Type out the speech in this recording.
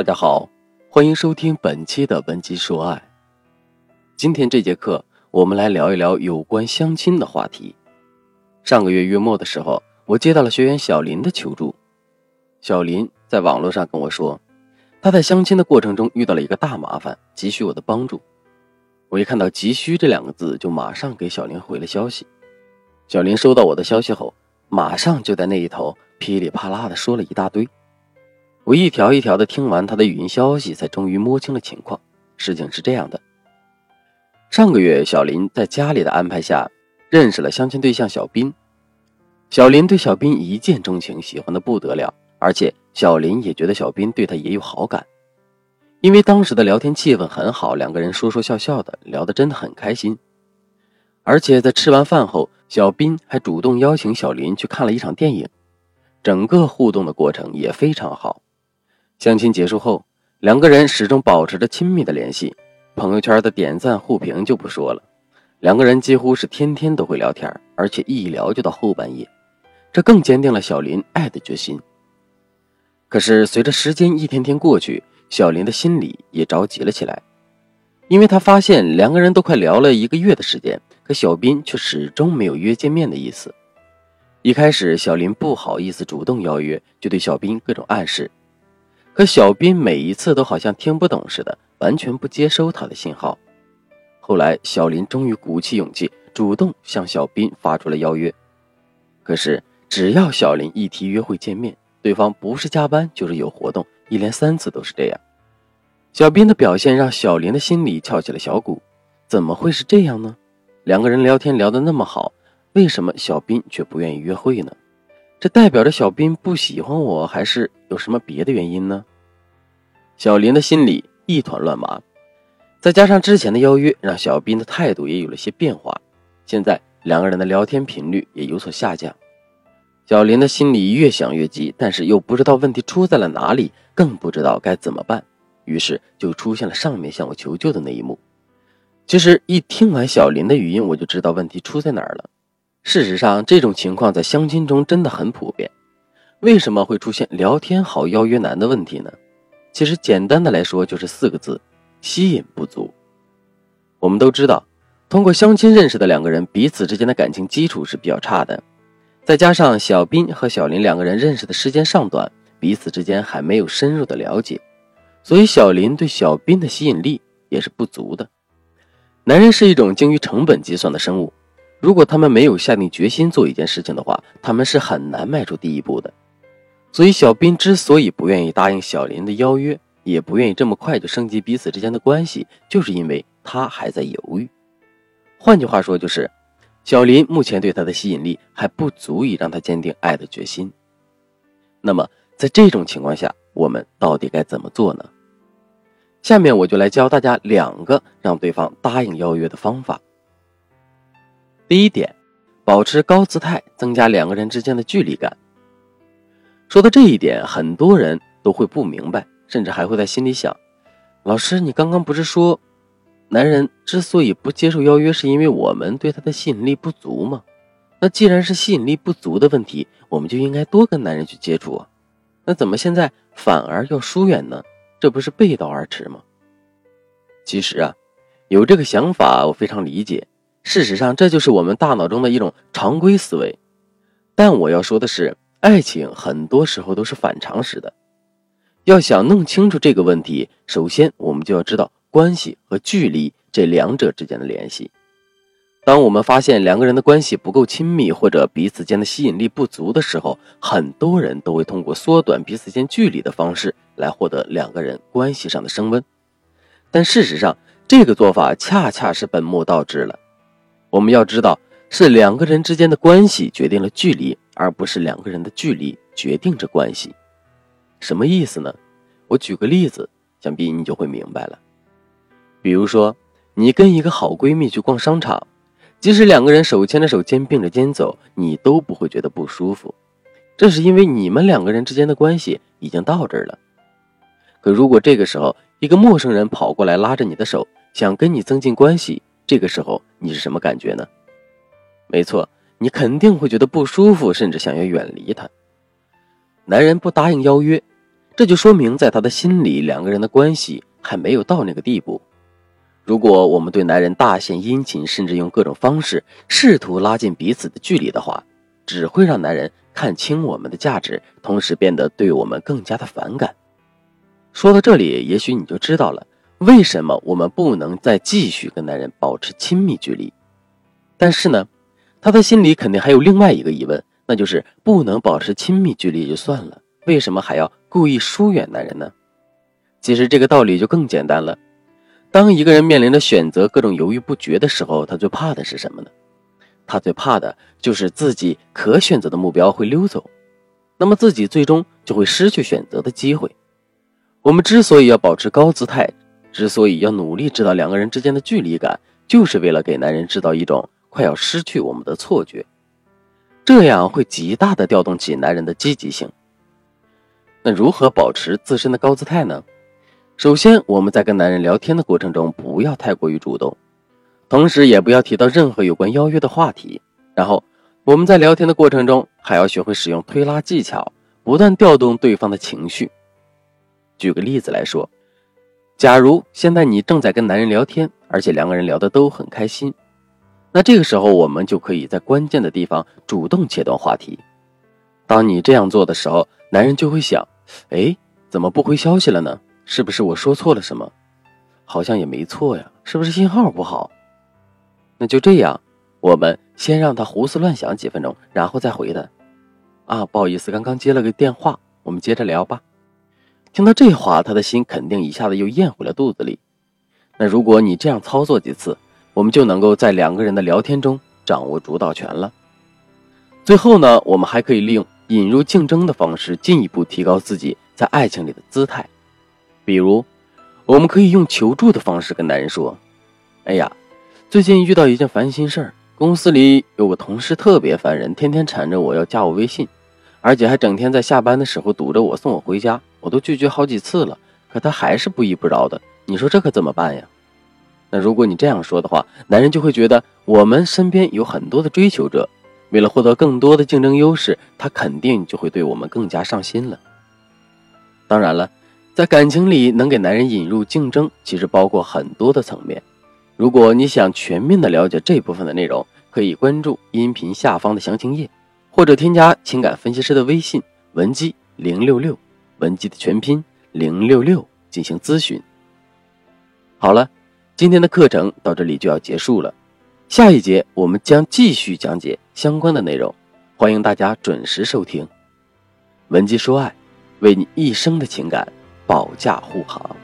大家好，欢迎收听本期的文姬说爱。今天这节课，我们来聊一聊有关相亲的话题。上个月月末的时候，我接到了学员小林的求助。小林在网络上跟我说，他在相亲的过程中遇到了一个大麻烦，急需我的帮助。我一看到“急需”这两个字，就马上给小林回了消息。小林收到我的消息后，马上就在那一头噼里啪啦的说了一大堆。我一条一条的听完他的语音消息，才终于摸清了情况。事情是这样的：上个月，小林在家里的安排下认识了相亲对象小斌。小林对小斌一见钟情，喜欢的不得了，而且小林也觉得小斌对他也有好感。因为当时的聊天气氛很好，两个人说说笑笑的，聊得真的很开心。而且在吃完饭后，小斌还主动邀请小林去看了一场电影，整个互动的过程也非常好。相亲结束后，两个人始终保持着亲密的联系，朋友圈的点赞互评就不说了。两个人几乎是天天都会聊天，而且一聊就到后半夜，这更坚定了小林爱的决心。可是随着时间一天天过去，小林的心里也着急了起来，因为他发现两个人都快聊了一个月的时间，可小斌却始终没有约见面的意思。一开始，小林不好意思主动邀约，就对小斌各种暗示。可小斌每一次都好像听不懂似的，完全不接收他的信号。后来，小林终于鼓起勇气，主动向小斌发出了邀约。可是，只要小林一提约会见面，对方不是加班就是有活动，一连三次都是这样。小斌的表现让小林的心里翘起了小鼓，怎么会是这样呢？两个人聊天聊得那么好，为什么小斌却不愿意约会呢？这代表着小斌不喜欢我，还是有什么别的原因呢？小林的心里一团乱麻，再加上之前的邀约，让小斌的态度也有了些变化。现在两个人的聊天频率也有所下降。小林的心里越想越急，但是又不知道问题出在了哪里，更不知道该怎么办，于是就出现了上面向我求救的那一幕。其实一听完小林的语音，我就知道问题出在哪儿了。事实上，这种情况在相亲中真的很普遍。为什么会出现聊天好邀约难的问题呢？其实简单的来说就是四个字：吸引不足。我们都知道，通过相亲认识的两个人，彼此之间的感情基础是比较差的。再加上小斌和小林两个人认识的时间尚短，彼此之间还没有深入的了解，所以小林对小斌的吸引力也是不足的。男人是一种精于成本计算的生物，如果他们没有下定决心做一件事情的话，他们是很难迈出第一步的。所以，小斌之所以不愿意答应小林的邀约，也不愿意这么快就升级彼此之间的关系，就是因为他还在犹豫。换句话说，就是小林目前对他的吸引力还不足以让他坚定爱的决心。那么，在这种情况下，我们到底该怎么做呢？下面我就来教大家两个让对方答应邀约的方法。第一点，保持高姿态，增加两个人之间的距离感。说到这一点，很多人都会不明白，甚至还会在心里想：老师，你刚刚不是说，男人之所以不接受邀约，是因为我们对他的吸引力不足吗？那既然是吸引力不足的问题，我们就应该多跟男人去接触啊。那怎么现在反而要疏远呢？这不是背道而驰吗？其实啊，有这个想法我非常理解。事实上，这就是我们大脑中的一种常规思维。但我要说的是。爱情很多时候都是反常识的，要想弄清楚这个问题，首先我们就要知道关系和距离这两者之间的联系。当我们发现两个人的关系不够亲密，或者彼此间的吸引力不足的时候，很多人都会通过缩短彼此间距离的方式来获得两个人关系上的升温。但事实上，这个做法恰恰是本末倒置了。我们要知道，是两个人之间的关系决定了距离。而不是两个人的距离决定着关系，什么意思呢？我举个例子，想必你就会明白了。比如说，你跟一个好闺蜜去逛商场，即使两个人手牵着手、肩并着肩走，你都不会觉得不舒服，这是因为你们两个人之间的关系已经到这儿了。可如果这个时候一个陌生人跑过来拉着你的手，想跟你增进关系，这个时候你是什么感觉呢？没错。你肯定会觉得不舒服，甚至想要远离他。男人不答应邀约，这就说明在他的心里，两个人的关系还没有到那个地步。如果我们对男人大献殷勤，甚至用各种方式试图拉近彼此的距离的话，只会让男人看清我们的价值，同时变得对我们更加的反感。说到这里，也许你就知道了为什么我们不能再继续跟男人保持亲密距离。但是呢，他的心里肯定还有另外一个疑问，那就是不能保持亲密距离就算了，为什么还要故意疏远男人呢？其实这个道理就更简单了。当一个人面临着选择，各种犹豫不决的时候，他最怕的是什么呢？他最怕的就是自己可选择的目标会溜走，那么自己最终就会失去选择的机会。我们之所以要保持高姿态，之所以要努力制造两个人之间的距离感，就是为了给男人制造一种快要失去我们的错觉，这样会极大的调动起男人的积极性。那如何保持自身的高姿态呢？首先，我们在跟男人聊天的过程中，不要太过于主动，同时也不要提到任何有关邀约的话题。然后，我们在聊天的过程中，还要学会使用推拉技巧，不断调动对方的情绪。举个例子来说，假如现在你正在跟男人聊天，而且两个人聊得都很开心，那这个时候我们就可以在关键的地方主动切断话题。当你这样做的时候，男人就会想：哎，怎么不回消息了呢？是不是我说错了什么？好像也没错呀，是不是信号不好？那就这样，我们先让他胡思乱想几分钟，然后再回他。啊，不好意思，刚刚接了个电话，我们接着聊吧。听到这话，他的心肯定一下子又咽回了肚子里。那如果你这样操作几次，我们就能够在两个人的聊天中掌握主导权了。最后呢，我们还可以利用引入竞争的方式，进一步提高自己在爱情里的姿态。比如，我们可以用求助的方式跟男人说：“哎呀，最近遇到一件烦心事儿，公司里有个同事特别烦人，天天缠着我要加我微信，而且还整天在下班的时候堵着我送我回家，我都拒绝好几次了，可他还是不依不饶的。你说这可怎么办呀？”那如果你这样说的话，男人就会觉得我们身边有很多的追求者，为了获得更多的竞争优势，他肯定就会对我们更加上心了。当然了。在感情里，能给男人引入竞争，其实包括很多的层面。如果你想全面的了解这部分的内容，可以关注音频下方的详情页，或者添加情感分析师的微信文姬零六六，文姬的全拼零六六进行咨询。好了，今天的课程到这里就要结束了，下一节我们将继续讲解相关的内容，欢迎大家准时收听。文姬说爱，为你一生的情感。保驾护航。